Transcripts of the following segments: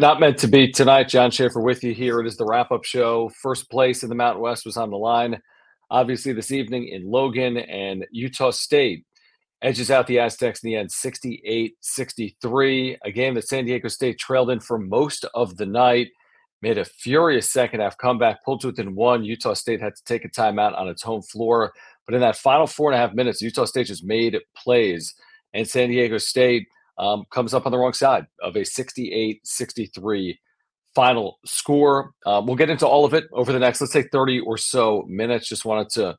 Not meant to be tonight. Jon Schaeffer with you here. It is the wrap up show. First place in the Mountain West was on the line. Obviously, this evening in Logan and Utah State edges out the Aztecs in the end 68 63. A game that San Diego State trailed in for most of the night. Made a furious second half comeback, pulled to within one. Utah State had to take a timeout on its home floor. But in that final four and a half minutes, Utah State just made plays. And San Diego State um, comes up on the wrong side of a 68 63 final score. Um, we'll get into all of it over the next, let's say, 30 or so minutes. Just wanted to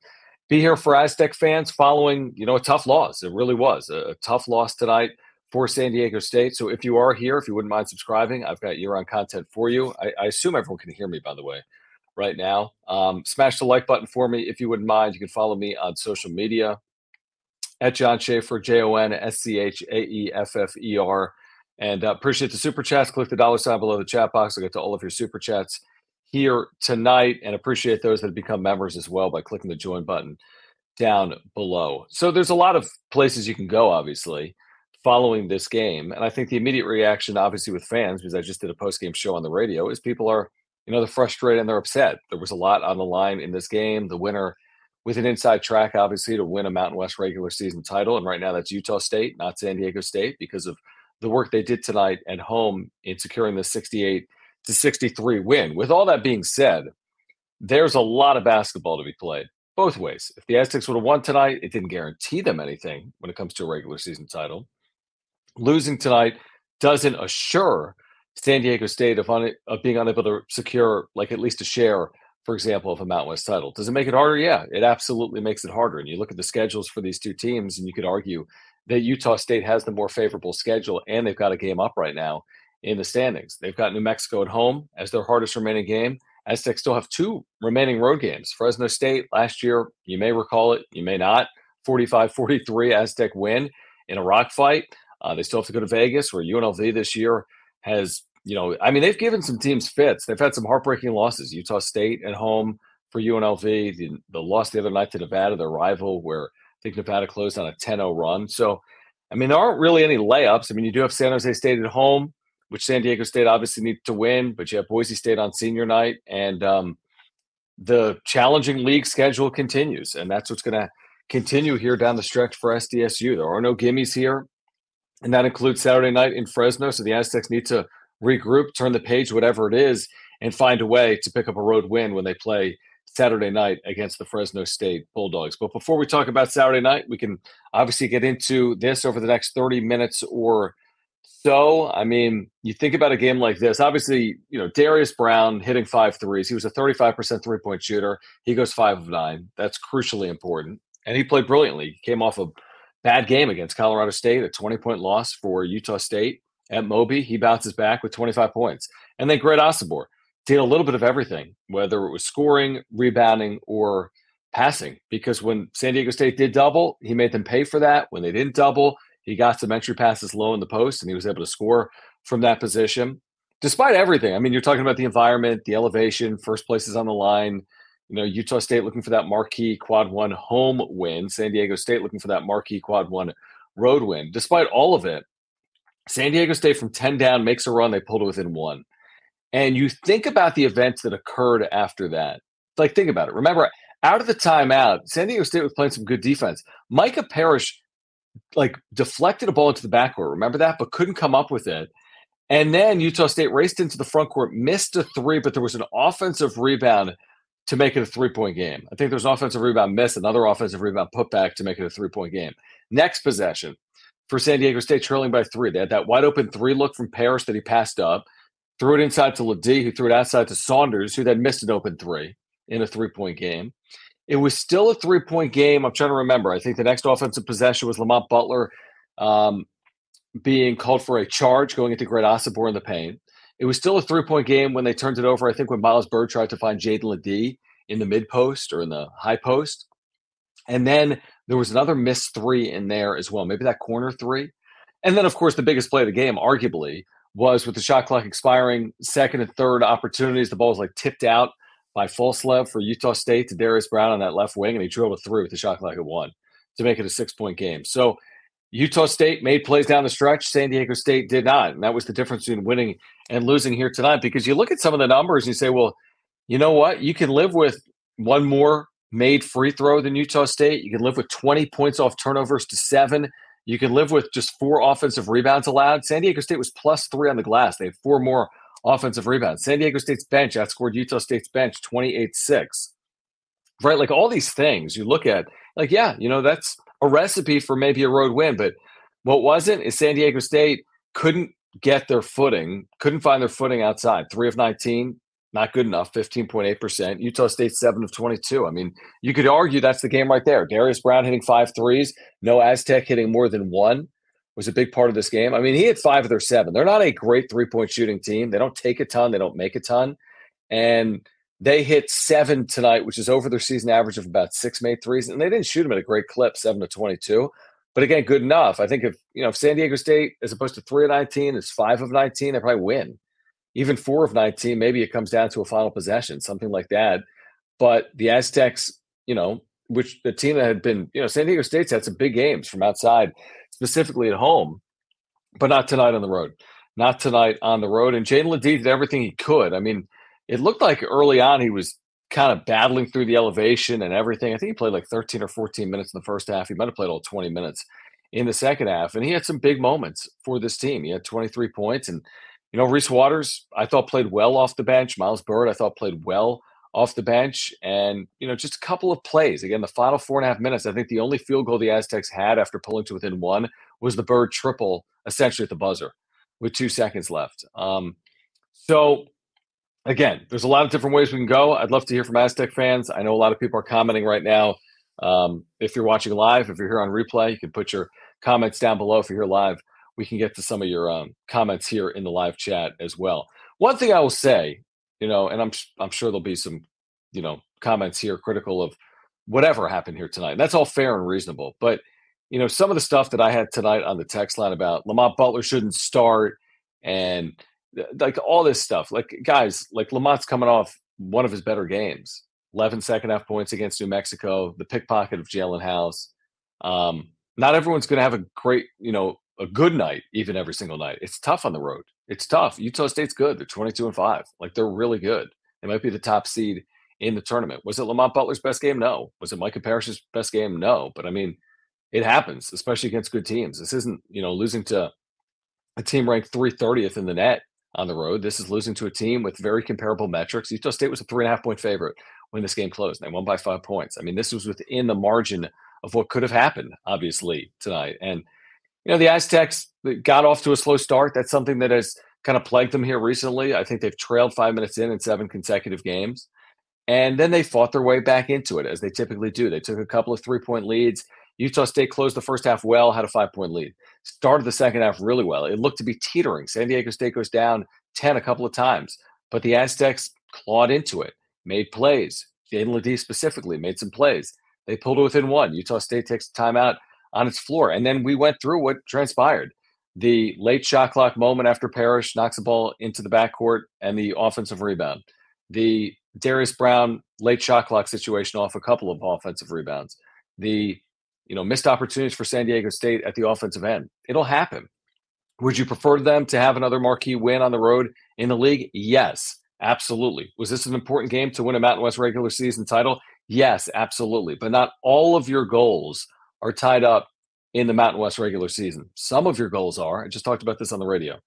be here for Aztec fans following, you know, a tough loss. It really was a, a tough loss tonight for San Diego State. So if you are here, if you wouldn't mind subscribing, I've got year on content for you. I, I, assume everyone can hear me, by the way, right now. Um, smash the like button for me if you wouldn't mind. You can follow me on social media at Jon Schaeffer, J O N S C H A E F F E R. And uh, appreciate the super chats. Click the dollar sign below the chat box. I'll get to all of your super chats here tonight and appreciate those that have become members as well by clicking the join button down below. So there's a lot of places you can go, obviously, following this game. And I think the immediate reaction, obviously, with fans, because I just did a post game show on the radio, is people are, you know, they're frustrated and they're upset. There was a lot on the line in this game. The winner with an inside track, obviously, to win a Mountain West regular season title. And right now, that's Utah State, not San Diego State, because of the work they did tonight at home in securing the 68 to 63 win. With all that being said, there's a lot of basketball to be played both ways. If the Aztecs would have won tonight, it didn't guarantee them anything when it comes to a regular season title. Losing tonight doesn't assure San Diego State of, un- of being unable to secure like at least a share for example, of a Mountain West title. Does it make it harder? Yeah, it absolutely makes it harder. And you look at the schedules for these two teams, and you could argue that Utah State has the more favorable schedule, and they've got a game up right now in the standings. They've got New Mexico at home as their hardest remaining game. Aztecs still have two remaining road games. Fresno State last year, you may recall it, you may not. 45 43 Aztec win in a rock fight. Uh, they still have to go to Vegas, where UNLV this year has you know, I mean, they've given some teams fits. They've had some heartbreaking losses. Utah State at home for UNLV, the, the loss the other night to Nevada, their rival, where I think Nevada closed on a 10 0 run. So, I mean, there aren't really any layups. I mean, you do have San Jose State at home, which San Diego State obviously needs to win, but you have Boise State on senior night. And um, the challenging league schedule continues. And that's what's going to continue here down the stretch for SDSU. There are no gimmies here. And that includes Saturday night in Fresno. So the Aztecs need to regroup, turn the page, whatever it is, and find a way to pick up a road win when they play Saturday night against the Fresno State Bulldogs. But before we talk about Saturday night, we can obviously get into this over the next 30 minutes or so. I mean, you think about a game like this. Obviously, you know, Darius Brown hitting five threes. He was a 35% three point shooter. He goes five of nine. That's crucially important. And he played brilliantly. He came off a bad game against Colorado State, a 20 point loss for Utah State at Moby. He bounces back with 25 points. And then Great Osobor did a little bit of everything, whether it was scoring, rebounding, or passing. Because when San Diego State did double, he made them pay for that. When they didn't double, he got some entry passes low in the post and he was able to score from that position. Despite everything, I mean, you're talking about the environment, the elevation, first places on the line. You know, Utah State looking for that marquee quad one home win, San Diego State looking for that marquee quad one road win. Despite all of it, San Diego State from 10 down makes a run, they pulled it within one. And you think about the events that occurred after that. Like, think about it. Remember, out of the timeout, San Diego State was playing some good defense. Micah Parrish, like, deflected a ball into the backcourt. Remember that? But couldn't come up with it. And then Utah State raced into the front court, missed a three, but there was an offensive rebound to make it a three point game. I think there was an offensive rebound miss, another offensive rebound put back to make it a three point game. Next possession for San Diego State, trailing by three. They had that wide open three look from Parrish that he passed up, threw it inside to LeDee, who threw it outside to Saunders, who then missed an open three in a three point game. It was still a three point game. I'm trying to remember. I think the next offensive possession was Lamont Butler um, being called for a charge going into Great Osobor in the paint. It was still a three point game when they turned it over. I think when Miles Byrd tried to find Jaedon LeDee in the mid post or in the high post. And then there was another missed three in there as well, maybe that corner three. And then, of course, the biggest play of the game, arguably, was with the shot clock expiring, second and third opportunities. The ball was like tipped out by Falslev for Utah State to Darius Brown on that left wing, and he drove a three with the shot clock at one to make it a six point game. So Utah State made plays down the stretch. San Diego State did not. And that was the difference between winning and losing here tonight because you look at some of the numbers and you say, well, you know what? You can live with one more made free throw than Utah State. You can live with 20 points off turnovers to seven. You can live with just four offensive rebounds allowed. San Diego State was plus three on the glass. They had four more offensive rebounds. San Diego State's bench outscored Utah State's bench 28 6. Right? Like all these things you look at, like, yeah, you know, that's a recipe for maybe a road win. But what wasn't is San Diego State couldn't get their footing, couldn't find their footing outside. Three of 19, not good enough, 15.8%. Utah State, 7 of 22. I mean, you could argue that's the game right there. Darius Brown hitting five threes, no Aztec hitting more than one was a big part of this game. I mean, he hit five of their seven. They're not a great three point shooting team. They don't take a ton, they don't make a ton. And they hit seven tonight, which is over their season average of about six made threes. And they didn't shoot them at a great clip, seven to 22. But again, good enough. I think if, you know, if San Diego State, as opposed to three of 19, is five of 19, they probably win even four of 19, maybe it comes down to a final possession, something like that. But the Aztecs, you know, which the team that had been, you know, San Diego State's had some big games from outside, specifically at home, but not tonight on the road. Not tonight on the road. And Jaedon LeDee did everything he could. I mean, it looked like early on he was kind of battling through the elevation and everything. I think he played like 13 or 14 minutes in the first half. He might have played all 20 minutes in the second half. And he had some big moments for this team. He had 23 points and you know, Reese Waters, I thought played well off the bench. Miles Byrd, I thought played well off the bench. And, you know, just a couple of plays. Again, the final four and a half minutes, I think the only field goal the Aztecs had after pulling to within one was the Byrd triple, essentially at the buzzer with two seconds left. Um, so, again, there's a lot of different ways we can go. I'd love to hear from Aztec fans. I know a lot of people are commenting right now. Um, if you're watching live, if you're here on replay, you can put your comments down below if you're here live we can get to some of your um, comments here in the live chat as well. One thing I will say, you know, and I'm I'm sure there'll be some, you know, comments here critical of whatever happened here tonight. And that's all fair and reasonable. But you know, some of the stuff that I had tonight on the text line about Lamont Butler shouldn't start and like all this stuff. Like guys, like Lamont's coming off one of his better games. 11 second half points against New Mexico, the pickpocket of Jaelen House. Um, not everyone's going to have a great, you know, a good night even every single night. It's tough on the road. It's tough. Utah State's good. They're 22 and 5. Like they're really good. They might be the top seed in the tournament. Was it Lamont Butler's best game? No. Was it Micah Parrish's best game? No. But I mean, it happens, especially against good teams. This isn't, you know, losing to a team ranked 330th in the net on the road. This is losing to a team with very comparable metrics. Utah State was a three and a half point favorite when this game closed. and They won by five points. I mean, this was within the margin of what could have happened, obviously, tonight. And you know, the Aztecs got off to a slow start. That's something that has kind of plagued them here recently. I think they've trailed five minutes in in seven consecutive games. And then they fought their way back into it, as they typically do. They took a couple of three point leads. Utah State closed the first half well, had a five point lead. Started the second half really well. It looked to be teetering. San Diego State goes down 10 a couple of times, but the Aztecs clawed into it, made plays. Jaedon LeDee specifically made some plays. They pulled it within one. Utah State takes a timeout on its floor. And then we went through what transpired. The late shot clock moment after Parrish knocks the ball into the backcourt and the offensive rebound. The Darius Brown late shot clock situation off a couple of offensive rebounds. The you know missed opportunities for San Diego State at the offensive end. It'll happen. Would you prefer them to have another marquee win on the road in the league? Yes, absolutely. Was this an important game to win a Mountain West regular season title? Yes, absolutely. But not all of your goals are tied up in the Mountain West regular season. Some of your goals are. I just talked about this on the radio.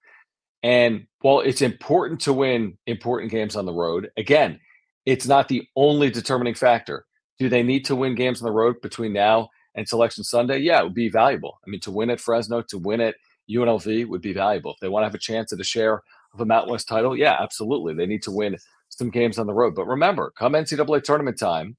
And while it's important to win important games on the road, again, it's not the only determining factor. Do they need to win games on the road between now and Selection Sunday? Yeah, it would be valuable. I mean, to win at Fresno, to win at UNLV would be valuable. If they want to have a chance at a share of a Mountain West title, yeah, absolutely. They need to win some games on the road. But remember, come NCAA tournament time,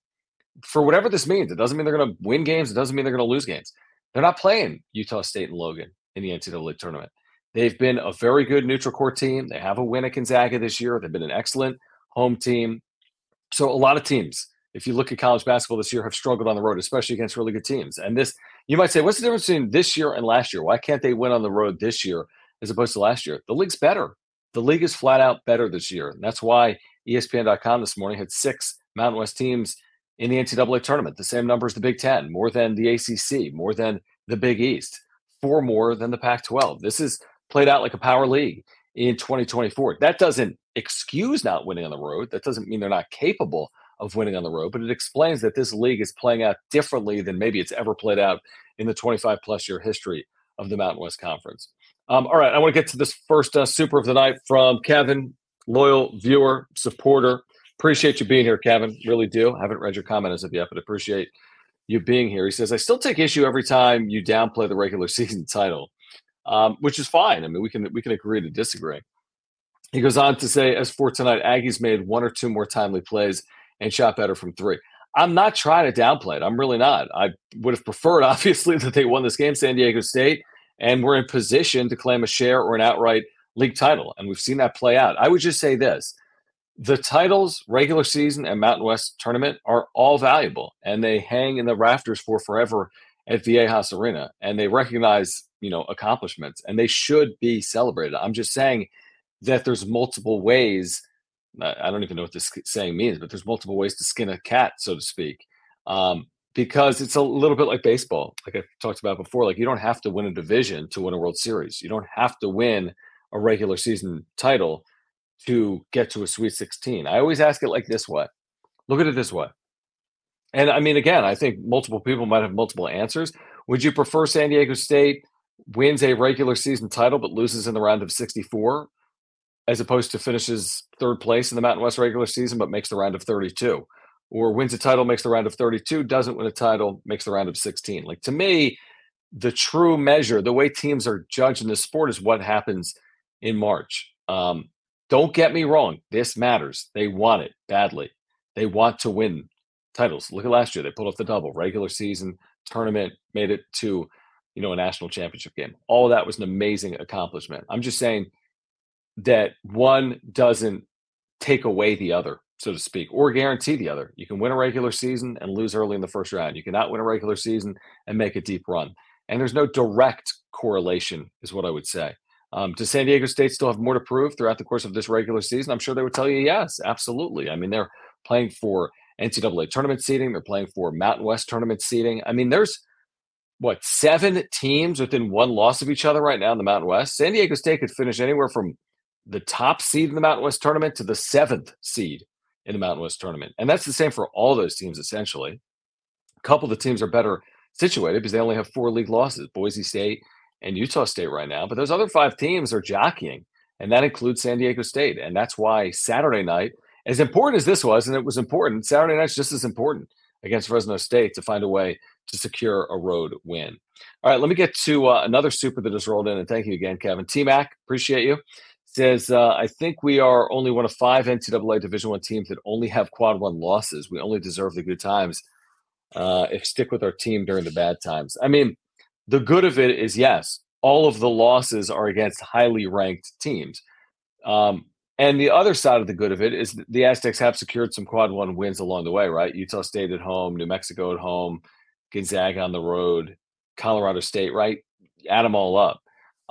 for whatever this means, it doesn't mean they're going to win games. It doesn't mean they're going to lose games. They're not playing Utah State and Logan in the NCAA tournament. They've been a very good neutral court team. They have a win at Gonzaga this year. They've been an excellent home team. So a lot of teams, if you look at college basketball this year, have struggled on the road, especially against really good teams. And this, you might say, what's the difference between this year and last year? Why can't they win on the road this year as opposed to last year? The league's better. The league is flat out better this year. And that's why ESPN.com this morning had six Mountain West teams in the NCAA tournament, the same number as the Big Ten, more than the ACC, more than the Big East, four more than the Pac 12. This is played out like a power league in 2024. That doesn't excuse not winning on the road. That doesn't mean they're not capable of winning on the road, but it explains that this league is playing out differently than maybe it's ever played out in the 25 plus year history of the Mountain West Conference. Um, all right, I want to get to this first uh, super of the night from Kevin, loyal viewer, supporter. Appreciate you being here, Kevin. Really do. I haven't read your comment as of yet, but appreciate you being here. He says, I still take issue every time you downplay the regular season title um, which is fine. I mean, we can we can agree to disagree. He goes on to say, as for tonight, Aggies made one or two more timely plays and shot better from three. I'm not trying to downplay it. I'm really not. I would have preferred, obviously, that they won this game, San Diego State, and we're in position to claim a share or an outright league title. And we've seen that play out. I would just say this the titles, regular season, and Mountain West tournament are all valuable and they hang in the rafters for forever at Viejas Arena, and they recognize you know accomplishments, and they should be celebrated. I'm just saying that there's multiple ways. I don't even know what this saying means, but there's multiple ways to skin a cat, so to speak. Um, because it's a little bit like baseball, like I talked about before. Like you don't have to win a division to win a World Series. You don't have to win a regular season title to get to a Sweet 16. I always ask it like this way. Look at it this way. And I mean, again, I think multiple people might have multiple answers. Would you prefer San Diego State wins a regular season title but loses in the round of 64 as opposed to finishes third place in the Mountain West regular season but makes the round of 32? Or wins a title, makes the round of 32, doesn't win a title, makes the round of 16. Like to me, the true measure, the way teams are judged in this sport is what happens in March. Um, don't get me wrong, this matters. They want it badly. They want to win titles. Look at last year; they pulled off the double regular season tournament, made it to you know a national championship game. All that was an amazing accomplishment. I'm just saying that one doesn't take away the other, so to speak, or guarantee the other. You can win a regular season and lose early in the first round. You cannot win a regular season and make a deep run. And there's no direct correlation, is what I would say. Um, does San Diego State still have more to prove throughout the course of this regular season? I'm sure they would tell you yes, absolutely. I mean, they're playing for NCAA tournament seeding. They're playing for Mountain West tournament seeding. I mean, there's what seven teams within one loss of each other right now in the Mountain West. San Diego State could finish anywhere from the top seed in the Mountain West tournament to the seventh seed in the Mountain West tournament. And that's the same for all those teams, essentially. A couple of the teams are better situated because they only have four league losses Boise State and Utah State right now. But those other five teams are jockeying, and that includes San Diego State. And that's why Saturday night as important as this was, and it was important, Saturday night's just as important against Fresno State to find a way to secure a road win. All right, let me get to uh, another super that just rolled in, and thank you again, Kevin. T Mac, appreciate you. Says uh, I think we are only one of five NCAA Division One teams that only have quad one losses. We only deserve the good times uh, if stick with our team during the bad times. I mean, the good of it is yes, all of the losses are against highly ranked teams. Um, and the other side of the good of it is the Aztecs have secured some quad one wins along the way, right? Utah State at home, New Mexico at home, Gonzaga on the road, Colorado State, right? Add them all up.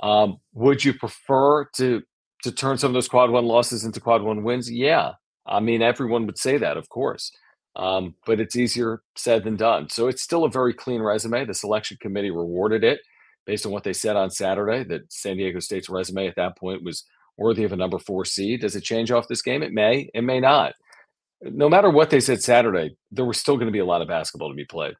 Um, would you prefer to to turn some of those quad one losses into quad one wins? Yeah, I mean everyone would say that, of course, um, but it's easier said than done. So it's still a very clean resume. The selection committee rewarded it based on what they said on Saturday. That San Diego State's resume at that point was worthy of a number four seed. Does it change off this game? It may, it may not. No matter what they said Saturday, there was still going to be a lot of basketball to be played.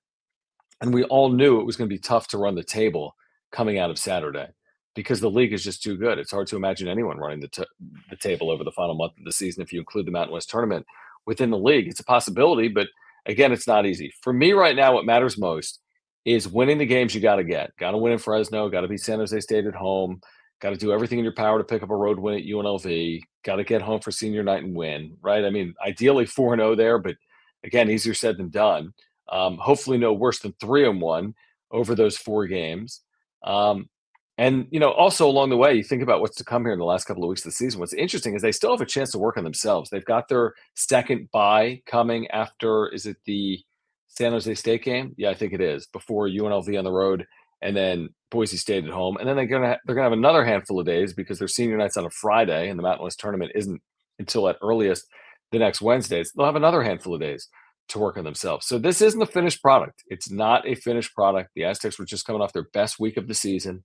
And we all knew it was going to be tough to run the table coming out of Saturday. because the league is just too good. It's hard to imagine anyone running the, t- the table over the final month of the season if you include the Mountain West tournament within the league. It's a possibility, but again, it's not easy. For me right now, what matters most is winning the games you got to get. Got to win in Fresno, got to beat San Jose State at home, got to do everything in your power to pick up a road win at UNLV, got to get home for senior night and win, right? I mean, ideally 4 0 there, but again, easier said than done. Um, hopefully, no worse than 3 and 1 over those four games. Um, and you know, also along the way, you think about what's to come here in the last couple of weeks of the season. What's interesting is they still have a chance to work on themselves. They've got their second bye coming after. Is it the San Jose State game? Yeah, I think it is before UNLV on the road, and then Boise State at home, and then they're gonna they're gonna have another handful of days because their senior night's on a Friday, and the Mountain West tournament isn't until at earliest the next Wednesdays. They'll have another handful of days to work on themselves. So this isn't a finished product. It's not a finished product. The Aztecs were just coming off their best week of the season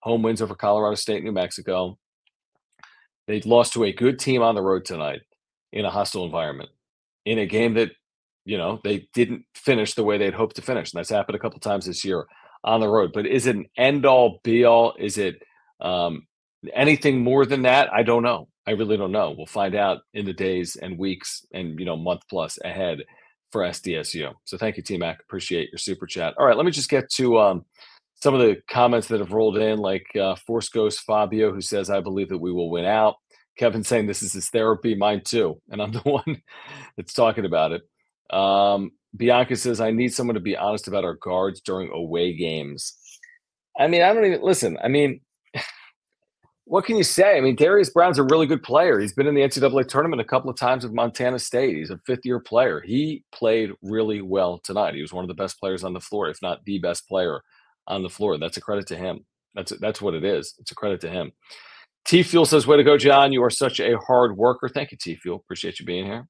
home wins over Colorado State, New Mexico. They lost to a good team on the road tonight in a hostile environment in a game that, you know, they didn't finish the way they'd hoped to finish. And that's happened a couple times this year on the road. But is it an end all be all? Is it um, anything more than that? I don't know. I really don't know. We'll find out in the days and weeks and, you know, month plus ahead for SDSU. So thank you, T Mac. Appreciate your super chat. All right, let me just get to um, some of the comments that have rolled in, like uh, Force Ghost Fabio, who says, I believe that we will win out. Kevin saying this is his therapy, mine too. And I'm the one that's talking about it. Um, Bianca says, I need someone to be honest about our guards during away games. I mean, I don't even listen. I mean, what can you say? I mean, Darius Brown's a really good player. He's been in the NCAA tournament a couple of times with Montana State. He's a fifth year player. He played really well tonight. He was one of the best players on the floor, if not the best player on the floor. That's a credit to him. That's that's what it is. It's a credit to him. T Fuel says, "Way to go, Jon! You are such a hard worker. Thank you, T Fuel. Appreciate you being here."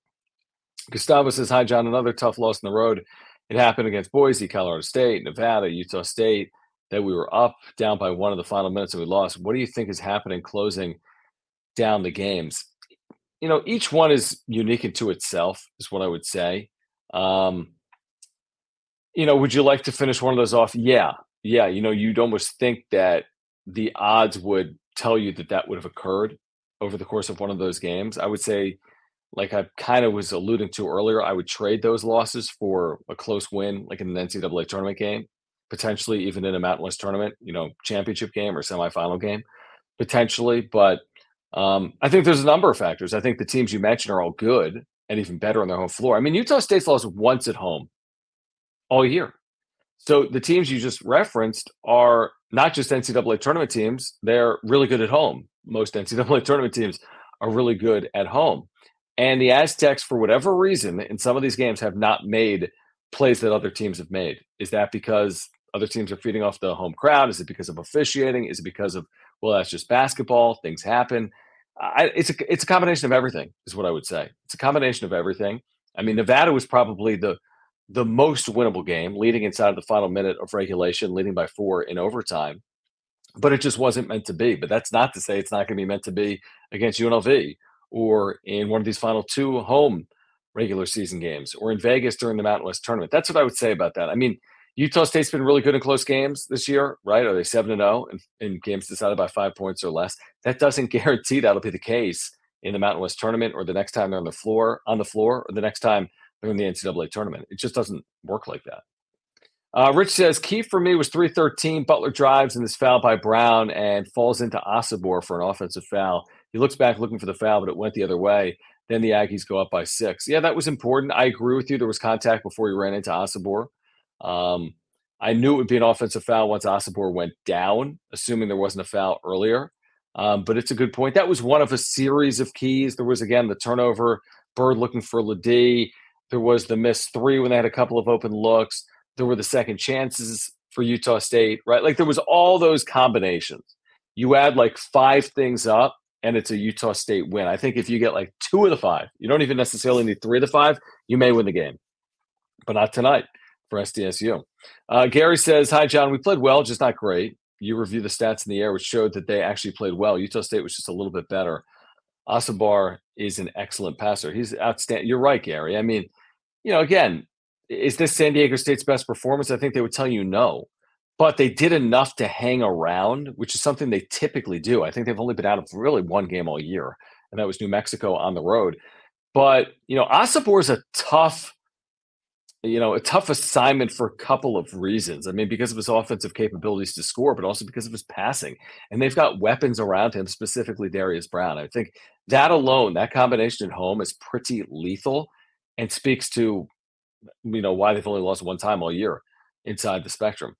Gustavo says, "Hi, Jon. Another tough loss in the road. It happened against Boise, Colorado State, Nevada, Utah State. That we were up, down by one of the final minutes, and we lost. What do you think is happening closing down the games? You know, each one is unique into itself. Is what I would say." Um, you know, would you like to finish one of those off? Yeah, yeah, you know, you'd almost think that the odds would tell you that that would have occurred over the course of one of those games. I would say, like I kind of was alluding to earlier, I would trade those losses for a close win, like in an NCAA tournament game, potentially even in a Mountain West tournament, you know, championship game or semifinal game, potentially. But um, I think there's a number of factors. I think the teams you mentioned are all good and even better on their home floor. I mean, Utah State's lost once at home all year. So the teams you just referenced are not just NCAA tournament teams, they're really good at home. Most NCAA tournament teams are really good at home. And the Aztecs, for whatever reason, in some of these games have not made plays that other teams have made. Is that because other teams are feeding off the home crowd? Is it because of officiating? Is it because of, well, that's just basketball, things happen? I, it's a it's a combination of everything, is what I would say. It's a combination of everything. I mean, Nevada was probably the the most winnable game, leading inside of the final minute of regulation, leading by four in overtime. But it just wasn't meant to be. But that's not to say it's not going to be meant to be against UNLV or in one of these final two home regular season games or in Vegas during the Mountain West tournament. That's what I would say about that. I mean, Utah State's been really good in close games this year, right? Are they 7 and 0 in games decided by five points or less? That doesn't guarantee that'll be the case in the Mountain West tournament or the next time they're on the floor, on the floor, or the next time in the NCAA tournament. It just doesn't work like that. Uh, Rich says key for me was 313. Butler drives and is fouled by Brown and falls into Osobor for an offensive foul. He looks back looking for the foul, but it went the other way. Then the Aggies go up by six. Yeah, that was important. I agree with you. There was contact before he ran into Osobor. Um, I knew it would be an offensive foul once Osobor went down, assuming there wasn't a foul earlier. Um, but it's a good point. That was one of a series of keys. There was again the turnover. Byrd looking for LeDee. There was the missed three when they had a couple of open looks. There were the second chances for Utah State, right? Like there was all those combinations. You add like five things up, and it's a Utah State win. I think if you get like two of the five, you don't even necessarily need three of the five, you may win the game, but not tonight for SDSU. Uh, Gary says, Hi, Jon. We played well, just not great. You review the stats in the air, which showed that they actually played well. Utah State was just a little bit better. Osobor is an excellent passer. He's outstanding. You're right, Gary. I mean, you know, again, is this San Diego State's best performance? I think they would tell you no. but they did enough to hang around, which is something they typically do. I think they've only been out of really one game all year, and that was New Mexico on the road. But you know, Osobor is a tough, you know, a tough assignment for a couple of reasons. I mean, because of his offensive capabilities to score, but also because of his passing, and they've got weapons around him, specifically Darius Brown. I think that alone, that combination at home, is pretty lethal, and speaks to you know why they've only lost one time all year inside the spectrum.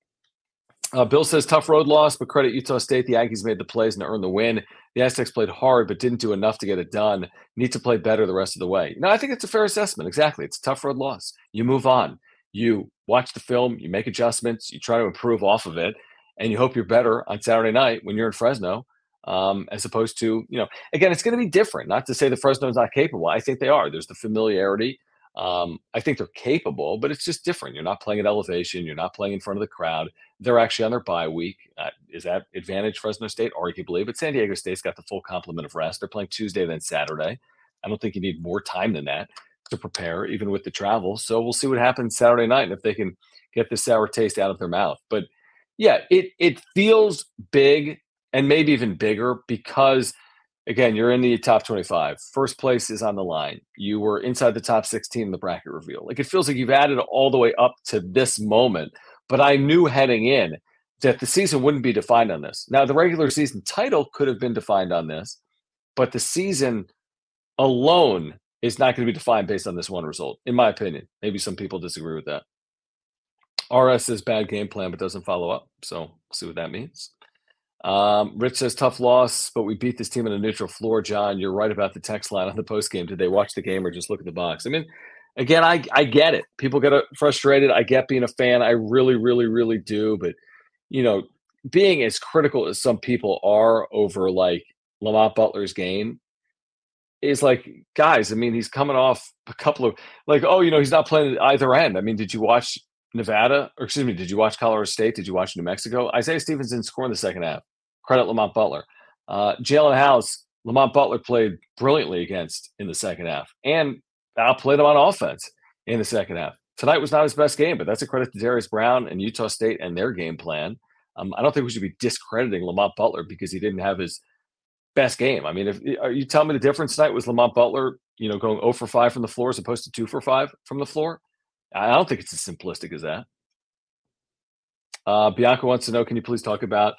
Uh, Bill says tough road loss, but credit Utah State. The Yankees made the plays and earned the win. The Aztecs played hard, but didn't do enough to get it done. Need to play better the rest of the way. No, I think it's a fair assessment. Exactly. It's a tough road loss. You move on. You watch the film, you make adjustments, you try to improve off of it, and you hope you're better on Saturday night when you're in Fresno, um, as opposed to, you know, again, it's going to be different. Not to say the Fresno's not capable. I think they are. There's the familiarity. Um, I think they're capable, but it's just different. You're not playing at elevation. You're not playing in front of the crowd. They're actually on their bye week. Uh, is that advantage Fresno State? Arguably, but San Diego State's got the full complement of rest. They're playing Tuesday, then Saturday. I don't think you need more time than that to prepare, even with the travel. So we'll see what happens Saturday night and if they can get the sour taste out of their mouth. But yeah, it it feels big and maybe even bigger because – again, you're in the top 25. First place is on the line. You were inside the top 16 in the bracket reveal. Like it feels like you've added all the way up to this moment. But I knew heading in that the season wouldn't be defined on this. Now, the regular season title could have been defined on this, but the season alone is not going to be defined based on this one result, in my opinion. Maybe some people disagree with that. RS is bad game plan, but doesn't follow up. So we'll see what that means. Um, Rich says tough loss, but we beat this team in a neutral floor. Jon, you're right about the text line on the post game. Did they watch the game or just look at the box? I mean, again, I I get it. People get frustrated. I get being a fan. I really, really, really do. But you know, being as critical as some people are over like Lamont Butler's game is like, guys. I mean, he's coming off a couple of like, oh, you know, he's not playing either end. I mean, did you watch Nevada, or excuse me, did you watch Colorado State? Did you watch New Mexico? Isaiah Stevens didn't score in the second half. Credit Lamont Butler. Uh, Jaelen House, Lamont Butler played brilliantly against in the second half and outplayed him on offense in the second half. Tonight was not his best game, but that's a credit to Darius Brown and Utah State and their game plan. Um, I don't think we should be discrediting Lamont Butler because he didn't have his best game. I mean, if are you telling me the difference tonight was Lamont Butler, you know, going 0 for 5 from the floor as opposed to 2 for 5 from the floor? I don't think it's as simplistic as that. Uh, Bianca wants to know: Can you please talk about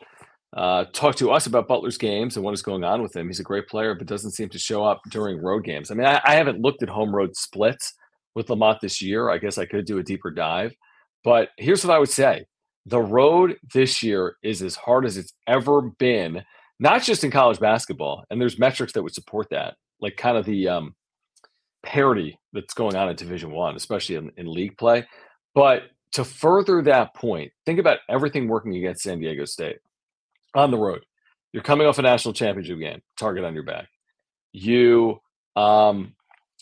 uh, talk to us about Butler's games and what is going on with him? He's a great player, but doesn't seem to show up during road games. I mean, I, I haven't looked at home road splits with Lamont this year. I guess I could do a deeper dive, but here's what I would say: the road this year is as hard as it's ever been, not just in college basketball. And there's metrics that would support that, like kind of the um, parity that's going on in Division One, especially in, in league play. But to further that point, think about everything working against San Diego State on the road. You're coming off a national championship game, target on your back. You um,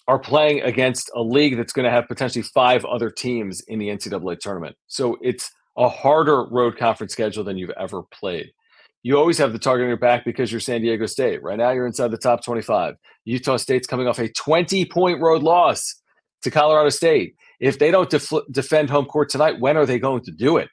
are playing against a league that's going to have potentially five other teams in the NCAA tournament. So it's a harder road conference schedule than you've ever played you always have the target on your back because you're San Diego State. Right now, you're inside the top 25. Utah State's coming off a 20 point road loss to Colorado State. If they don't def- defend home court tonight, when are they going to do it?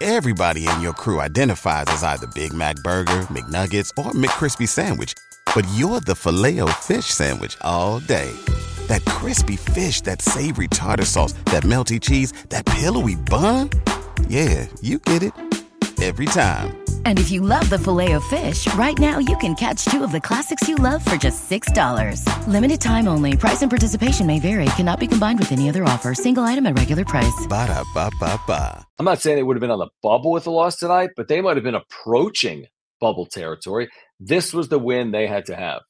Everybody in your crew identifies as either Big Mac Burger, McNuggets, or McCrispy Sandwich, but you're the filet fish Sandwich all day. That crispy fish, that savory tartar sauce, that melty cheese, that pillowy bun. Yeah, you get it every time. And if you love the filet of fish, right now you can catch two of the classics you love for just $6. Limited time only. Price and participation may vary. Cannot be combined with any other offer. Single item at regular price. Ba da ba ba ba. I'm not saying they would have been on the bubble with the loss tonight, but they might have been approaching bubble territory. This was the win they had to have.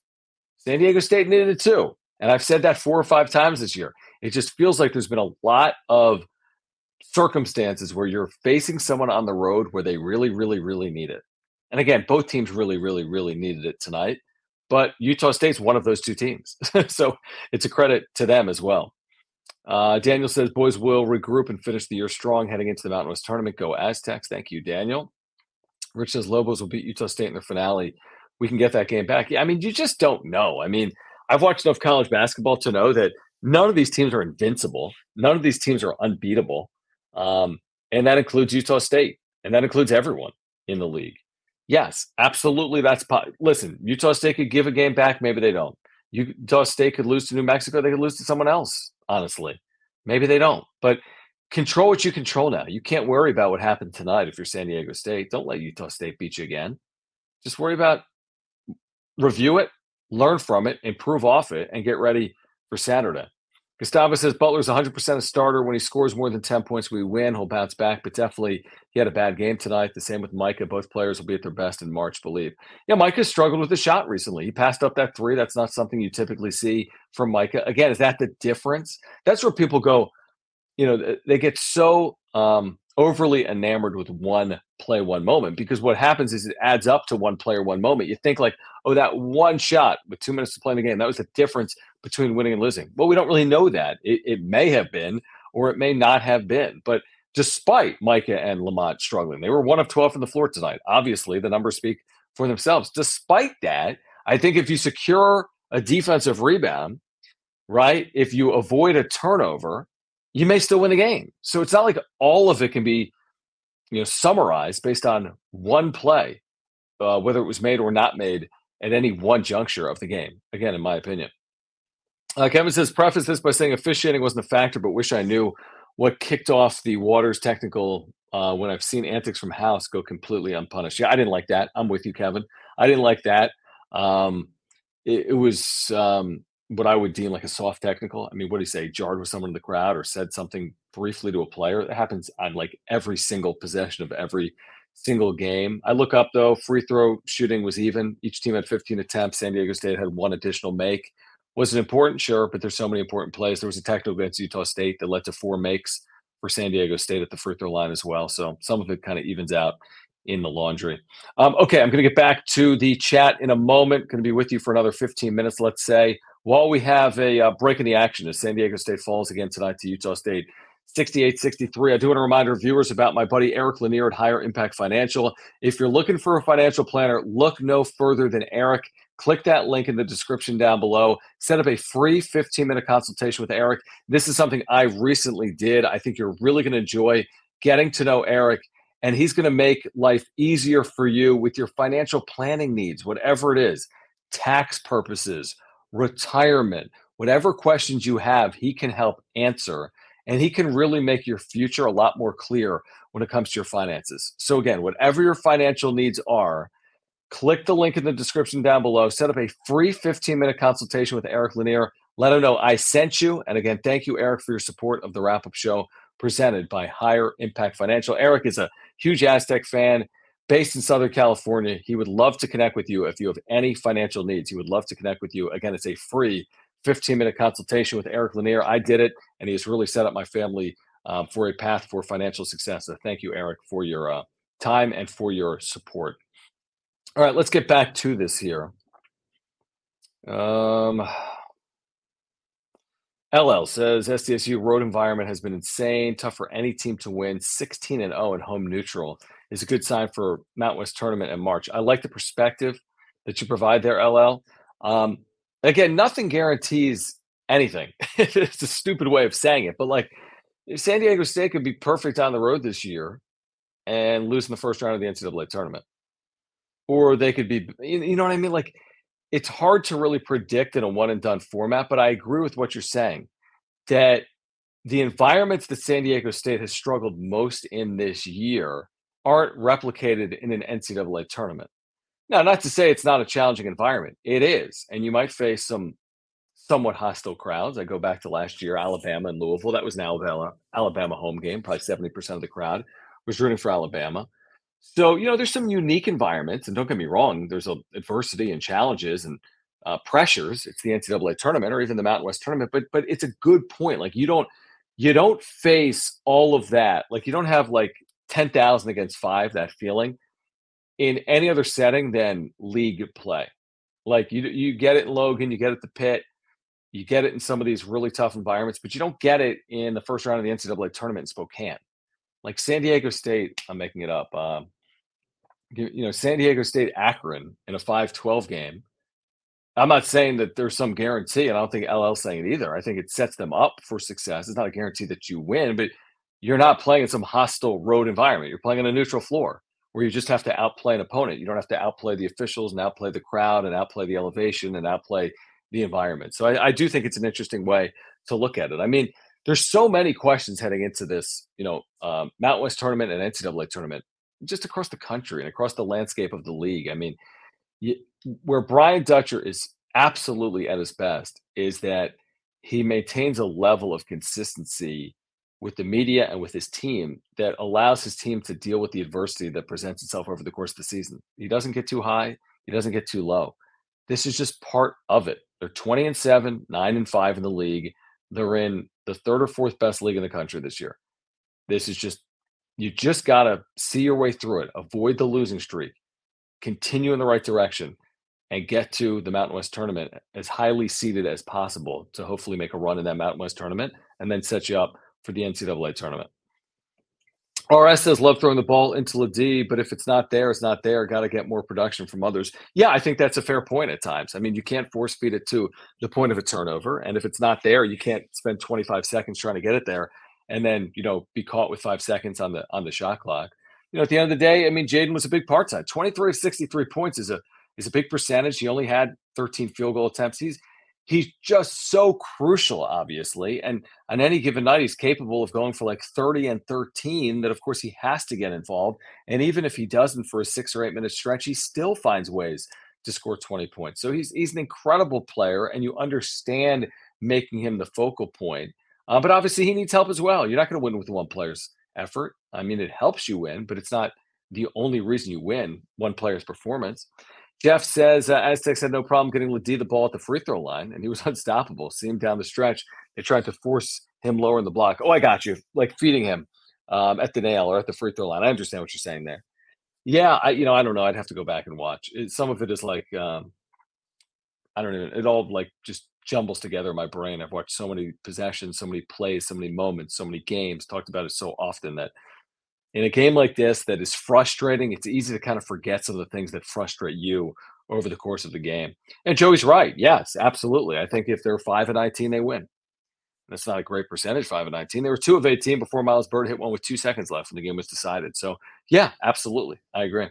San Diego State needed it too. And I've said that four or five times this year. It just feels like there's been a lot of circumstances where you're facing someone on the road where they really, really, really need it. And again, both teams really, really, really needed it tonight. But Utah State's one of those two teams. so it's a credit to them as well. Uh, Daniel says boys will regroup and finish the year strong heading into the Mountain West tournament. Go Aztecs. Thank you, Daniel. Rich says Lobos will beat Utah State in the finale. We can get that game back. Yeah, I mean, you just don't know. I mean, I've watched enough college basketball to know that none of these teams are invincible. None of these teams are unbeatable. Um, and that includes Utah State, and that includes everyone in the league. Yes, absolutely. That's po- listen. Utah State could give a game back. Maybe they don't. Utah State could lose to New Mexico. They could lose to someone else. Honestly, maybe they don't. But control what you control now. You can't worry about what happened tonight if you're San Diego State. Don't let Utah State beat you again. Just worry about review it, learn from it, improve off it, and get ready for Saturday. Gustavo says Butler's 100% a starter. When he scores more than 10 points, we win. He'll bounce back, but definitely he had a bad game tonight. The same with Micah. Both players will be at their best in March, believe. Yeah, Micah struggled with the shot recently. He passed up that three. That's not something you typically see from Micah. Again, is that the difference? That's where people go, you know, they get so um, overly enamored with one play, one moment, because what happens is it adds up to one player, one moment. You think like, oh, that one shot with two minutes to play in the game, that was the difference between winning and losing. Well, we don't really know that. It, it may have been, or it may not have been. But despite Micah and Lamont struggling, they were one of 12 from the floor tonight. Obviously, the numbers speak for themselves. Despite that, I think if you secure a defensive rebound, right, if you avoid a turnover, you may still win the game. So it's not like all of it can be, you know, summarized based on one play, uh, whether it was made or not made at any one juncture of the game. Again, in my opinion. Uh, Kevin says, preface this by saying officiating wasn't a factor, but wish I knew what kicked off the Waters technical uh, when I've seen antics from House go completely unpunished. Yeah, I didn't like that. I'm with you, Kevin. I didn't like that. Um, it, it, was um, what I would deem like a soft technical. I mean, what do you say? Jarred with someone in the crowd or said something briefly to a player. It happens on like every single possession of every single game. I look up though, free throw shooting was even. Each team had 15 attempts. San Diego State had one additional make. Was it important? Sure, but there's so many important plays. There was a technical against Utah State that led to four makes for San Diego State at the free throw line as well. So some of it kind of evens out in the laundry. Um, okay, I'm going to get back to the chat in a moment. Going to be with you for another 15 minutes, let's say, while we have a uh, break in the action as San Diego State falls again tonight to Utah State. 68 63. I do want to remind our viewers about my buddy Eric Lanier at Higher Impact Financial. If you're looking for a financial planner, look no further than Eric. Click that link in the description down below. Set up a free 15 minute consultation with Eric. This is something I recently did. I think you're really going to enjoy getting to know Eric, and he's going to make life easier for you with your financial planning needs, whatever it is tax purposes, retirement, whatever questions you have, he can help answer. And he can really make your future a lot more clear when it comes to your finances. So, again, whatever your financial needs are, Click the link in the description down below. Set up a free 15 minute consultation with Eric Lanier. Let him know I sent you. And again, thank you, Eric, for your support of the wrap up show presented by Higher Impact Financial. Eric is a huge Aztec fan based in Southern California. He would love to connect with you if you have any financial needs. He would love to connect with you. Again, it's a free 15 minute consultation with Eric Lanier. I did it, and he has really set up my family um, for a path for financial success. So thank you, Eric, for your uh, time and for your support. All right, let's get back to this here. Um, LL says SDSU road environment has been insane, tough for any team to win. 16 and 0 at home neutral is a good sign for Mount West tournament in March. I like the perspective that you provide there, LL. Um, again, nothing guarantees anything. it's a stupid way of saying it, but like San Diego State could be perfect on the road this year and lose in the first round of the NCAA tournament or they could be you know what i mean? Like it's hard to really predict in a one and done format but i agree with what you're saying that the environments that san diego state has struggled most in this year aren't replicated in an ncaa tournament. Now not to say it's not a challenging environment it is and you might face some somewhat hostile crowds. I go back to last year alabama and louisville that was an alabama alabama home game probably 70% of the crowd was rooting for alabama so, you know, there's some unique environments, and don't get me wrong, there's a adversity and challenges and uh, pressures. It's the NCAA tournament or even the Mountain West tournament, but but it's a good point. Like you don't you don't face all of that. Like you don't have like ten thousand against five that feeling in any other setting than league play. Like you you get it in Logan, you get it at the pit, you get it in some of these really tough environments, but you don't get it in the first round of the NCAA tournament in Spokane. Like San Diego State, I'm making it up. Um, you know, San Diego State Akron in a 5-12 game. I'm not saying that there's some guarantee, and I don't think LL's saying it either. I think it sets them up for success. It's not a guarantee that you win, but you're not playing in some hostile road environment. You're playing on a neutral floor where you just have to outplay an opponent. You don't have to outplay the officials and outplay the crowd and outplay the elevation and outplay the environment. So I, I do think it's an interesting way to look at it. I mean, there's so many questions heading into this, you know, um, Mountain West tournament and NCAA tournament, just across the country and across the landscape of the league. I mean, you, where Brian Dutcher is absolutely at his best is that he maintains a level of consistency with the media and with his team that allows his team to deal with the adversity that presents itself over the course of the season. He doesn't get too high, he doesn't get too low. This is just part of it. They're 20 and 7, 9 and 5 in the league. They're in the third or fourth best league in the country this year. This is just you just got to see your way through it, avoid the losing streak, continue in the right direction and get to the Mountain West tournament as highly seeded as possible to hopefully make a run in that Mountain West tournament and then set you up for the NCAA tournament. RS says love throwing the ball into the D, but if it's not there, it's not there. Got to get more production from others. Yeah, I think that's a fair point at times. I mean, you can't force feed it to the point of a turnover, and if it's not there, you can't spend 25 seconds trying to get it there, and then you know be caught with five seconds on the on the shot clock. You know, at the end of the day, I mean, Jaedon was a big part time. 23 of 63 points is a is a big percentage. He only had 13 field goal attempts. He's he's just so crucial, obviously. And on any given night, he's capable of going for like 30 and 13. That, of course, he has to get involved. And even if he doesn't for a six or eight minute stretch, he still finds ways to score 20 points. So he's he's an incredible player, and you understand making him the focal point. Uh, but obviously, he needs help as well. You're not going to win with one player's effort. I mean, it helps you win, but it's not the only reason you win one player's performance. Jeff says uh, Aztecs had no problem getting LeDee the ball at the free throw line, and he was unstoppable. See him down the stretch. They tried to force him lower in the block. Oh, I got you. Like feeding him um, at the nail or at the free throw line. I understand what you're saying there. Yeah, I you know I don't know. I'd have to go back and watch. It, some of it is like um, I don't even. It all like just jumbles together in my brain. I've watched so many possessions, so many plays, so many moments, so many games. Talked about it so often that in a game like this that is frustrating, it's easy to kind of forget some of the things that frustrate you over the course of the game. And Joey's right. Yes, absolutely. I think if they're 5 and 19, they win. That's not a great percentage, 5 and 19. They were 2 of 18 before Miles Byrd hit one with two seconds left and the game was decided. So, yeah, absolutely. I agree.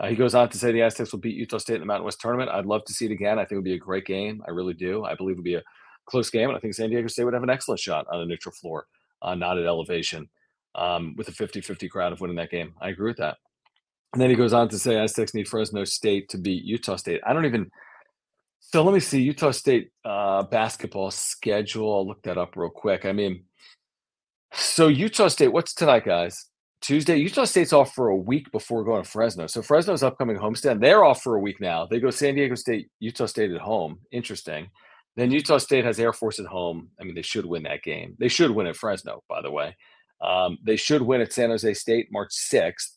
Uh, he goes on to say the Aztecs will beat Utah State in the Mountain West tournament. I'd love to see it again. I think it would be a great game. I really do. I believe it would be a close game. And I think San Diego State would have an excellent shot on a neutral floor, uh, not at elevation um, with a 50 50 crowd of winning that game. I agree with that. And then he goes on to say Aztecs need Fresno State to beat Utah State. I don't even. So let me see Utah State uh, basketball schedule. I'll look that up real quick. I mean, so Utah State, what's tonight, guys? Tuesday. Utah State's off for a week before going to Fresno. So Fresno's upcoming homestand. They're off for a week now. They go San Diego State, Utah State at home. Interesting. Then Utah State has Air Force at home. I mean, they should win that game. They should win at Fresno, by the way. Um, they should win at San Jose State March 6th.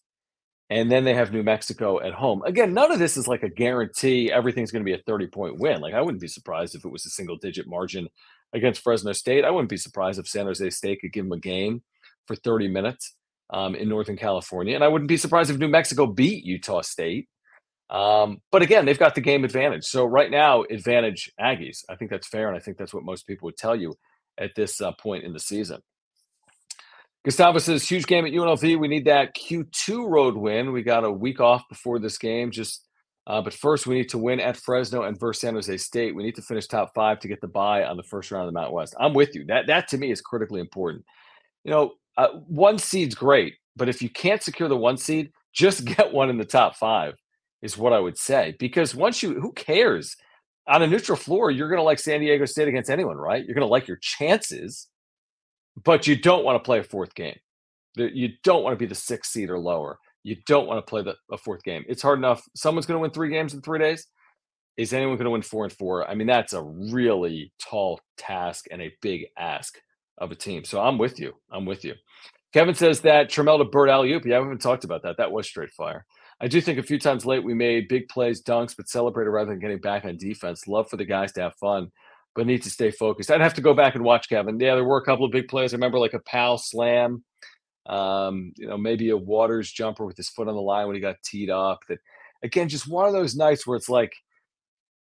And then they have New Mexico at home. Again, none of this is like a guarantee everything's going to be a 30 point win. Like, I wouldn't be surprised if it was a single digit margin against Fresno State. I wouldn't be surprised if San Jose State could give them a game for 30 minutes um, in Northern California. And I wouldn't be surprised if New Mexico beat Utah State. Um, but again, they've got the game advantage. So right now, advantage Aggies. I think that's fair. And I think that's what most people would tell you at this uh, point in the season. Gustavo says, huge game at UNLV. We need that Q2 road win. We got a week off before this game. Just, uh, but first we need to win at Fresno and versus San Jose State. We need to finish top five to get the bye on the first round of the Mountain West. I'm with you. That that to me is critically important. You know, uh, one seed's great, but if you can't secure the one seed, just get one in the top five is what I would say. Because once you, who cares? On a neutral floor, you're going to like San Diego State against anyone, right? You're going to like your chances but you don't want to play a fourth game. You don't want to be the sixth seed or lower. You don't want to play the a fourth game. It's hard enough. Someone's going to win three games in three days. Is anyone going to win four and four? I mean, that's a really tall task and a big ask of a team. So I'm with you. I'm with you. Kevin says that Trammell Byrd alley oop. Yeah, we haven't talked about that. That was straight fire. I do think a few times late we made big plays, dunks, but celebrated rather than getting back on defense. Love for the guys to have fun but need to stay focused. I'd have to go back and watch Kevin. Yeah, there were a couple of big plays. I remember like a pal slam, um, you know, maybe a Waters jumper with his foot on the line when he got teed up. That again, just one of those nights where it's like,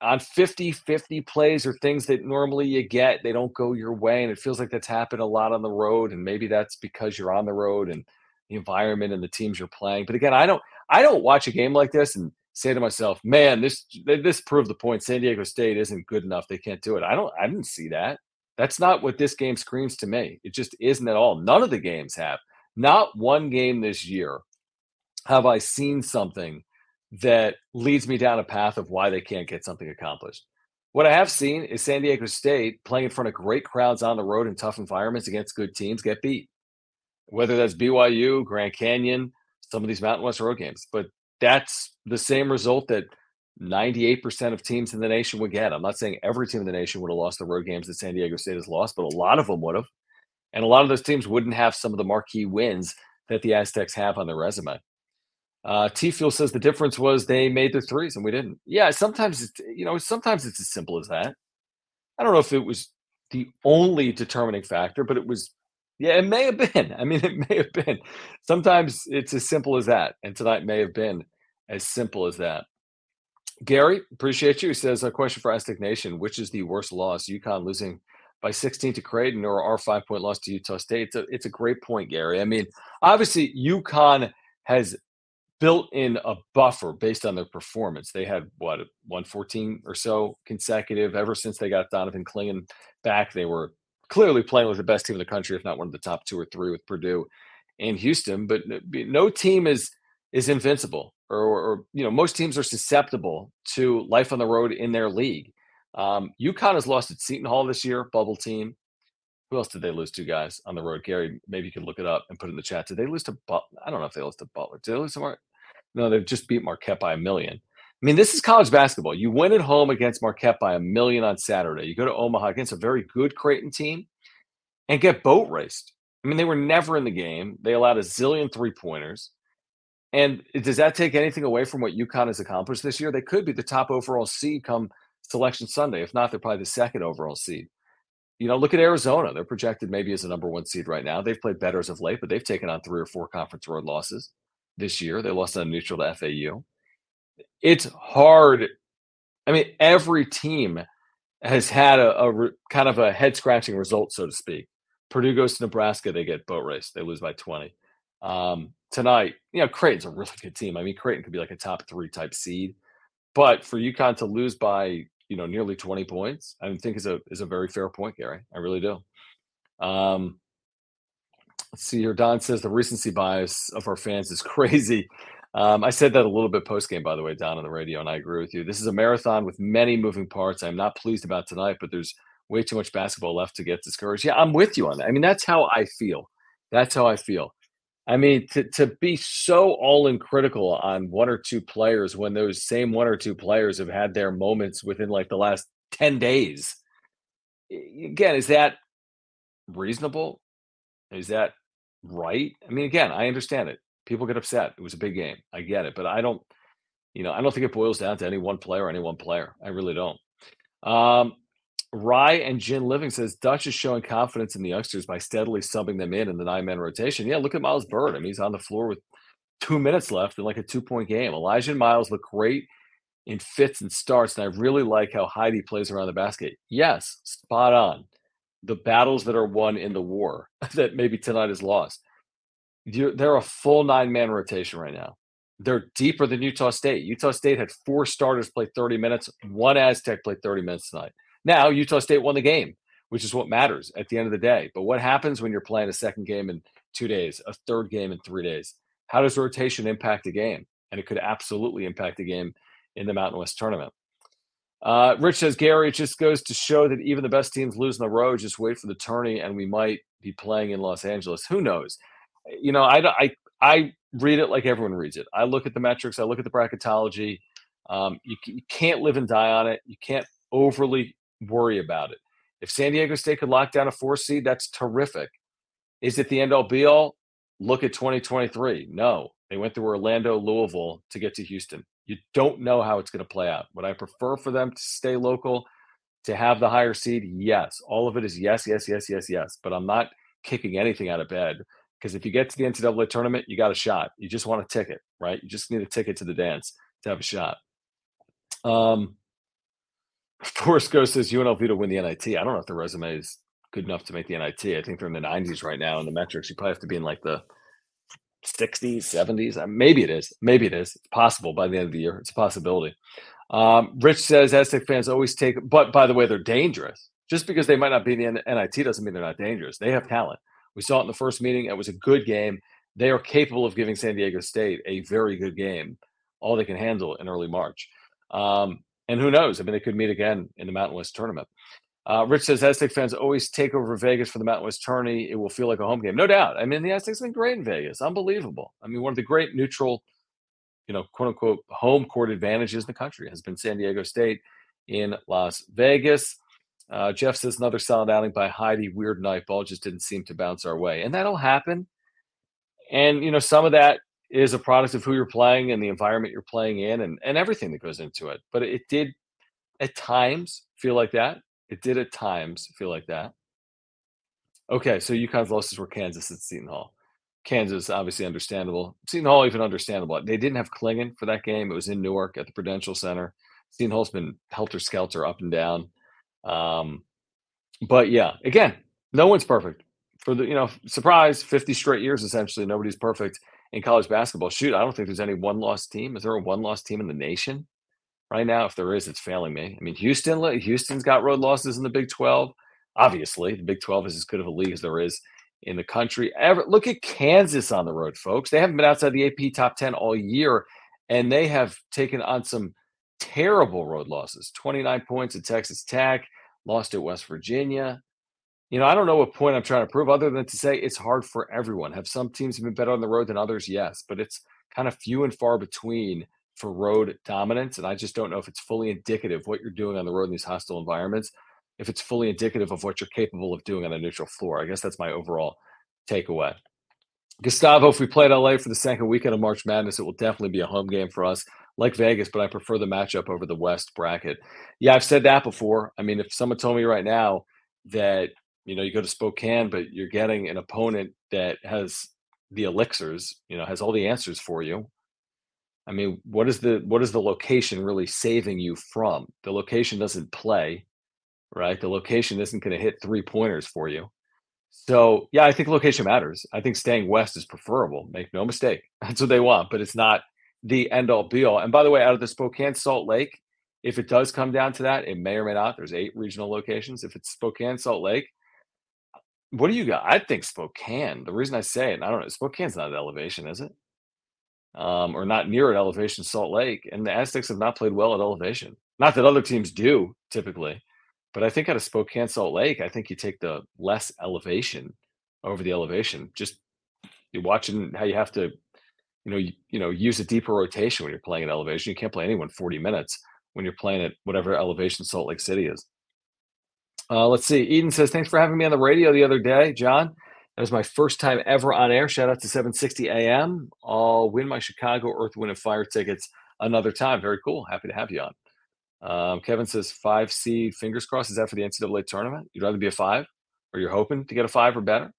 on 50 50 plays or things that normally you get, they don't go your way. And it feels like that's happened a lot on the road. And maybe that's because you're on the road and the environment and the teams you're playing. But again, I don't I don't watch a game like this and say to myself, man, this this proved the point. San Diego State isn't good enough. They can't do it. I don't I didn't see that. That's not what this game screams to me. It just isn't at all. None of the games have. Not one game this year have I seen something that leads me down a path of why they can't get something accomplished. What I have seen is San Diego State playing in front of great crowds on the road in tough environments against good teams get beat. Whether that's BYU, Grand Canyon, some of these Mountain West road games. But that's the same result that 98% of teams in the nation would get. I'm not saying every team in the nation would have lost the road games that San Diego State has lost, but a lot of them would have. And a lot of those teams wouldn't have some of the marquee wins that the Aztecs have on their resume. Uh, T Fuel says the difference was they made their threes and we didn't. Yeah, sometimes it's you know sometimes it's as simple as that. I don't know if it was the only determining factor, but it was. Yeah, it may have been. I mean, it may have been. Sometimes it's as simple as that, and tonight may have been as simple as that. Gary, appreciate you. He says a question for Aztec Nation: Which is the worst loss? UConn losing by 16 to Creighton or our five point loss to Utah State? It's a, it's a great point, Gary. I mean, obviously, UConn has built in a buffer based on their performance. They had what 114 or so consecutive ever since they got Donovan Clingan back. They were clearly playing with the best team in the country, if not one of the top two or three with Purdue and Houston. But no team is is invincible, or, or you know most teams are susceptible to life on the road in their league. Um, UConn has lost at Seton Hall this year, bubble team. Who else did they lose to, guys, on the road? Gary, maybe you can look it up and put it in the chat. Did they lose to Butler? I don't know if they lost to Butler. Did they lose somewhere? No, they've just beat Marquette by a million. I mean, this is college basketball. You win at home against Marquette by a million on Saturday. You go to Omaha against a very good Creighton team and get boat raced. I mean, they were never in the game. They allowed a zillion three pointers. And does that take anything away from what UConn has accomplished this year? They could be the top overall seed come selection Sunday. If not, they're probably the second overall seed. You know, look at Arizona. They're projected maybe as a number one seed right now. They've played better as of late, but they've taken on three or four conference road losses this year. They lost on neutral to FAU. It's hard. I mean, every team has had a, a kind of a head scratching result, so to speak. Purdue goes to Nebraska, they get boat race, they lose by 20. Um, tonight, you know, Creighton's a really good team. I mean, Creighton could be like a top three type seed, but for UConn to lose by you know nearly 20 points, I think is a is a very fair point, Gary. I really do. Um, let's see here. Don says the recency bias of our fans is crazy. Um, I said that a little bit post game, by the way, down on the radio, and I agree with you. This is a marathon with many moving parts. I'm not pleased about tonight, but there's way too much basketball left to get discouraged. Yeah, I'm with you on that. I mean, that's how I feel. That's how I feel. I mean, to, to be so all in critical on one or two players when those same one or two players have had their moments within like the last 10 days. Again, is that reasonable? Is that right? I mean, again, I understand it. People get upset. It was a big game. I get it. But I don't, you know, I don't think it boils down to any one player, or any one player. I really don't. Um, Rye and Jin Living says Dutch is showing confidence in the youngsters by steadily subbing them in in the nine man rotation. Yeah, look at Miles Byrd. I mean, he's on the floor with two minutes left in like a two point game. Elijah and Miles look great in fits and starts, and I really like how Heidi plays around the basket. Yes, spot on. The battles that are won in the war that maybe tonight is lost. They're a full nine man rotation right now. They're deeper than Utah State. Utah State had four starters play 30 minutes. One Aztec played 30 minutes tonight. Now, Utah State won the game, which is what matters at the end of the day. But what happens when you're playing a second game in two days, a third game in three days? How does rotation impact a game? And it could absolutely impact a game in the Mountain West tournament. Uh, Rich says, Gary, it just goes to show that even the best teams lose in the road. Just wait for the tourney, and we might be playing in Los Angeles. Who knows? You know, I, I, I read it like everyone reads it. I look at the metrics, I look at the bracketology. Um, you, you can't live and die on it. You can't overly worry about it. If San Diego State could lock down a four seed, that's terrific. Is it the end all be all? Look at 2023. No, they went through Orlando, Louisville to get to Houston. You don't know how it's going to play out. Would I prefer for them to stay local, to have the higher seed? Yes. All of it is yes, yes, yes, yes, yes. But I'm not kicking anything out of bed because if you get to the NCAA tournament, you got a shot. You just want a ticket, right? You just need a ticket to the dance to have a shot. Um, Forrest Ghost says UNLV to win the NIT. I don't know if the resume is good enough to make the NIT. I think they're in the 90s right now in the metrics. You probably have to be in like the 60s, 70s. Uh, maybe it is. Maybe it is. It's possible by the end of the year. It's a possibility. Um, Rich says Aztec fans always take, but by the way, they're dangerous. Just because they might not be in the NIT doesn't mean they're not dangerous. They have talent. We saw it in the first meeting. It was a good game. They are capable of giving San Diego State a very good game, all they can handle in early March. Um, and who knows? I mean, they could meet again in the Mountain West tournament. Uh, Rich says Aztec fans always take over Vegas for the Mountain West tourney. It will feel like a home game, no doubt. I mean, the Aztecs have been great in Vegas, unbelievable. I mean, one of the great neutral, you know, quote unquote, home court advantages in the country has been San Diego State in Las Vegas. Uh, Jeff says another solid outing by Heidi. Weird night ball just didn't seem to bounce our way, and that'll happen. And you know, some of that is a product of who you're playing and the environment you're playing in, and and everything that goes into it. But it did at times feel like that. It did at times feel like that. Okay, so UConn's losses were Kansas at Seton Hall. Kansas, obviously understandable. Seton Hall, even understandable. They didn't have Clingan for that game. It was in Newark at the Prudential Center. Seton Hall's been helter skelter up and down. Um, but yeah, again, no one's perfect. For the you know, surprise, 50 straight years essentially, nobody's perfect in college basketball. Shoot, I don't think there's any one loss team. Is there a one loss team in the nation? right now. If there is, it's failing me. I mean, Houston, Houston's got road losses in the Big 12. Obviously, the Big 12 is as good of a league as there is in the country. Ever look at Kansas on the road, folks. They haven't been outside the AP top 10 all year, and they have taken on some terrible road losses. 29 points at Texas Tech, lost at West Virginia. You know, I don't know what point I'm trying to prove other than to say it's hard for everyone. Have some teams been better on the road than others? Yes, but it's kind of few and far between for road dominance. And I just don't know if it's fully indicative what you're doing on the road in these hostile environments, if it's fully indicative of what you're capable of doing on a neutral floor. I guess that's my overall takeaway. Gustavo, if we play LA for the second weekend of March Madness, it will definitely be a home game for us, like Vegas, but I prefer the matchup over the West bracket. Yeah, I've said that before. I mean, if someone told me right now that, you know, you go to Spokane, but you're getting an opponent that has the elixirs, you know, has all the answers for you, I mean, what is the what is the location really saving you from? The location doesn't play, right? The location isn't going to hit three pointers for you. So yeah, I think location matters. I think staying west is preferable. Make no mistake, that's what they want, but it's not the end all be all. And by the way, out of the Spokane Salt Lake, if it does come down to that, it may or may not. There's eight regional locations. If it's Spokane Salt Lake, what do you got? I think Spokane. The reason I say it, I don't know, Spokane's not at elevation, is it? um, or not near at elevation Salt Lake. And the Aztecs have not played well at elevation. Not that other teams do typically, but I think out of Spokane Salt Lake, I think you take the less elevation over the elevation. Just you're watching how you have to, you know, you, you know, use a deeper rotation when you're playing at elevation. You can't play anyone 40 minutes when you're playing at whatever elevation Salt Lake City is. Uh, let's see. Eden says, thanks for having me on the radio the other day, Jon. That was my first time ever on air. Shout out to 760 AM. I'll win my Chicago Earth, Wind, and Fire tickets another time. Very cool. Happy to have you on. Um, Kevin says five seed. Fingers crossed. Is that for the NCAA tournament? You'd rather be a five, or you're hoping to get a five or better?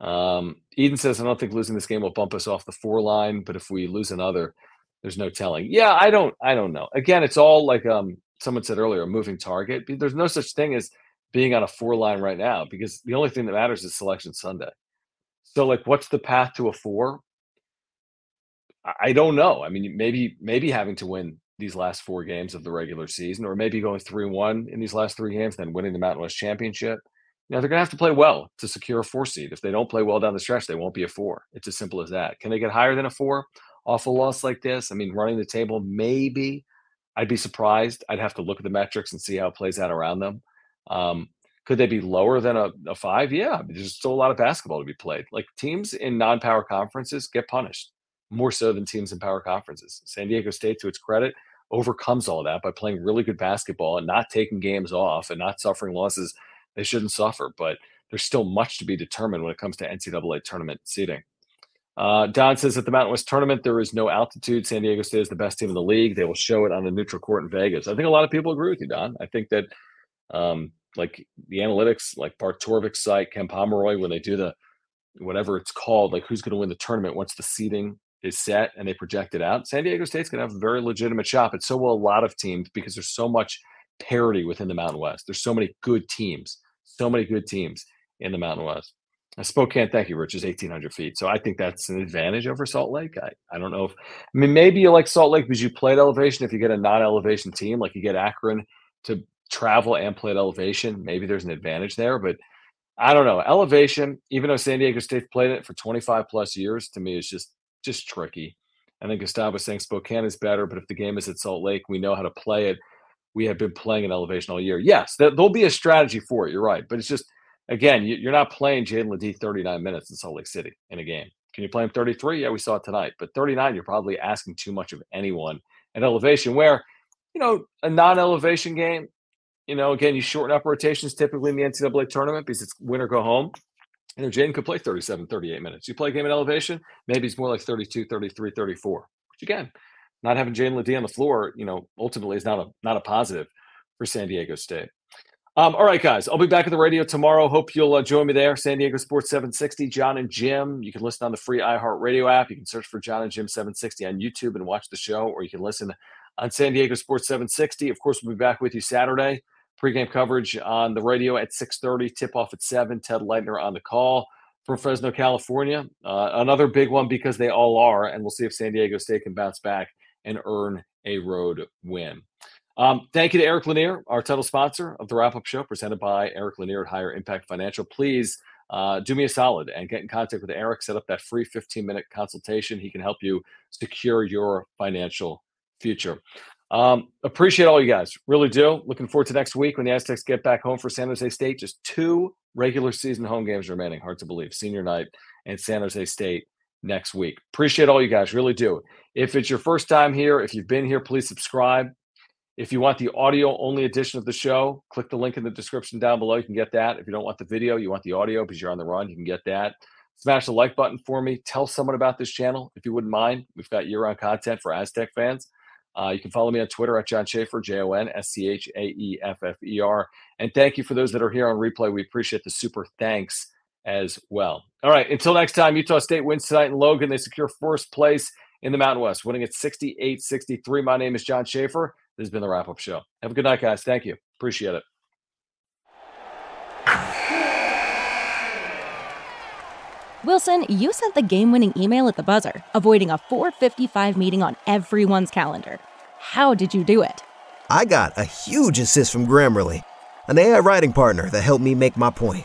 Um, Eden says I don't think losing this game will bump us off the four line, but if we lose another, there's no telling. Yeah, I don't. I don't know. Again, it's all like um, someone said earlier, a moving target. There's no such thing as being on a four line right now because the only thing that matters is selection Sunday. So like what's the path to a four? I don't know. I mean, maybe maybe having to win these last four games of the regular season, or maybe going three one in these last three games, then winning the Mountain West Championship. Know, they're gonna have to play well to secure a four seed. If they don't play well down the stretch, they won't be a four. It's as simple as that. Can they get higher than a four off a loss like this? I mean, running the table, maybe. I'd be surprised. I'd have to look at the metrics and see how it plays out around them. Um, could they be lower than a, a five? Yeah, there's still a lot of basketball to be played. Like teams in non-power conferences get punished more so than teams in power conferences. San Diego State, to its credit, overcomes all that by playing really good basketball and not taking games off and not suffering losses they shouldn't suffer. But there's still much to be determined when it comes to NCAA tournament seeding. Uh, Don says at the Mountain West tournament, there is no altitude. San Diego State is the best team in the league. They will show it on a neutral court in Vegas. I think a lot of people agree with you, Don. I think that um, like the analytics, like Bart Torvik's site, Ken Pomeroy, when they do the whatever it's called, like who's going to win the tournament once the seeding is set and they project it out. San Diego State's going to have a very legitimate shot, but so will a lot of teams because there's so much parity within the Mountain West. There's so many good teams, so many good teams in the Mountain West. Uh, Spokane, thank you, Rich, is 1,800 feet. So I think that's an advantage over Salt Lake. I, I don't know if, I mean, maybe you like Salt Lake because you played elevation. If you get a non elevation team, like you get Akron to travel and play at elevation, maybe there's an advantage there. But I don't know. Elevation, even though San Diego State played it for 25 plus years, to me is just just tricky. I think Gustavo saying Spokane is better, but if the game is at Salt Lake, we know how to play it. We have been playing an elevation all year. Yes, there'll be a strategy for it. You're right, but it's just again, you're not playing Jaedon LeDee 39 minutes in Salt Lake City in a game. Can you play him 33? Yeah, we saw it tonight. But 39, you're probably asking too much of anyone at elevation. Where, you know, a non-elevation game, you know, again, you shorten up rotations typically in the NCAA tournament because it's win or go home. You know, Jaedon could play 37, 38 minutes. You play a game at elevation, maybe it's more like 32, 33, 34. Which again, not having Jaedon LeDee on the floor, you know, ultimately is not a not a positive for San Diego State. Um, all right, guys, I'll be back at the radio tomorrow. Hope you'll uh, join me there. San Diego Sports 760, Jon and Jim. You can listen on the free iHeartRadio app. You can search for Jon and Jim 760 on YouTube and watch the show, or you can listen on San Diego Sports 760. Of course, we'll be back with you Saturday. Pregame coverage on the radio at 6:30. Tip off at seven. Ted Leitner on the call from Fresno, California. Uh, another big one because they all are, and we'll see if San Diego State can bounce back and earn a road win. Um, thank you to Eric Lanier, our title sponsor of the wrap up show, presented by Eric Lanier at Higher Impact Financial. Please uh, do me a solid and get in contact with Eric. Set up that free 15 minute consultation. He can help you secure your financial future. Um, appreciate all you guys. Really do. Looking forward to next week when the Aztecs get back home for San Jose State. Just two regular season home games remaining. Hard to believe. Senior night and San Jose State next week. Appreciate all you guys. Really do. If it's your first time here, if you've been here, please subscribe. If you want the audio only edition of the show, click the link in the description down below. You can get that. If you don't want the video, you want the audio because you're on the run, you can get that. Smash the like button for me. Tell someone about this channel if you wouldn't mind. We've got year round content for Aztec fans. Uh, you can follow me on Twitter at Jon Schaeffer, J O N S C H A E F F E R. And thank you for those that are here on replay. We appreciate the super thanks as well. All right. Until next time, Utah State wins tonight in Logan. They secure first place in the Mountain West, winning at 68 63. My name is Jon Schaeffer. This has been the wrap up show. Have a good night, guys. Thank you. Appreciate it. Wilson, you sent the game winning email at the buzzer, avoiding a 455 meeting on everyone's calendar. How did you do it? I got a huge assist from Grammarly, an AI writing partner that helped me make my point.